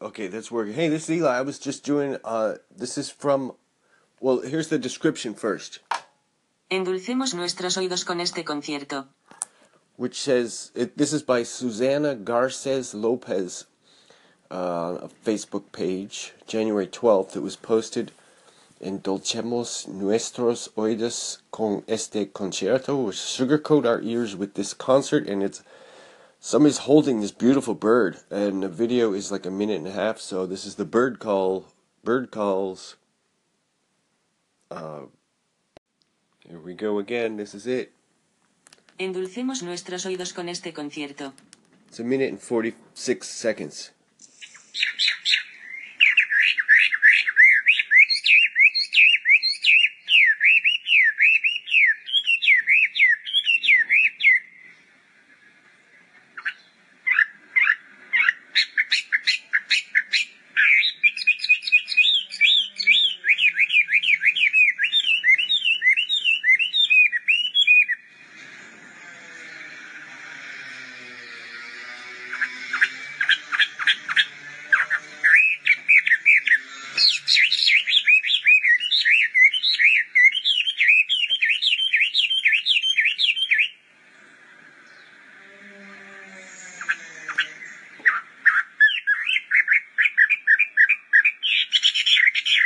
Okay, that's working. Hey, this is Eli. I was just doing. Uh, this is from. Well, here's the description first, Endulcemos nuestros oídos con este concierto. which says it, this is by Susana Garces Lopez, uh, a Facebook page, January twelfth. It was posted. Endulcemos nuestros oídos con este concierto. Sugarcoat our ears with this concert, and it's somebody's holding this beautiful bird, and the video is like a minute and a half. So this is the bird call. Bird calls. Uh, here we go again. This is it. Endulcemos nuestros oídos con este concierto. It's a minute and forty six seconds.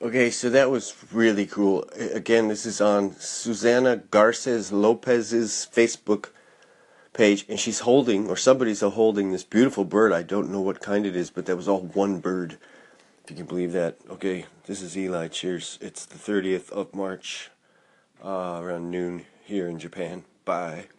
Okay, so that was really cool. Again, this is on Susana Garces Lopez's Facebook page, and she's holding, or somebody's holding this beautiful bird. I don't know what kind it is, but that was all one bird. If you can believe that. Okay, this is Eli. Cheers. It's the 30th of March, uh, around noon here in Japan. Bye.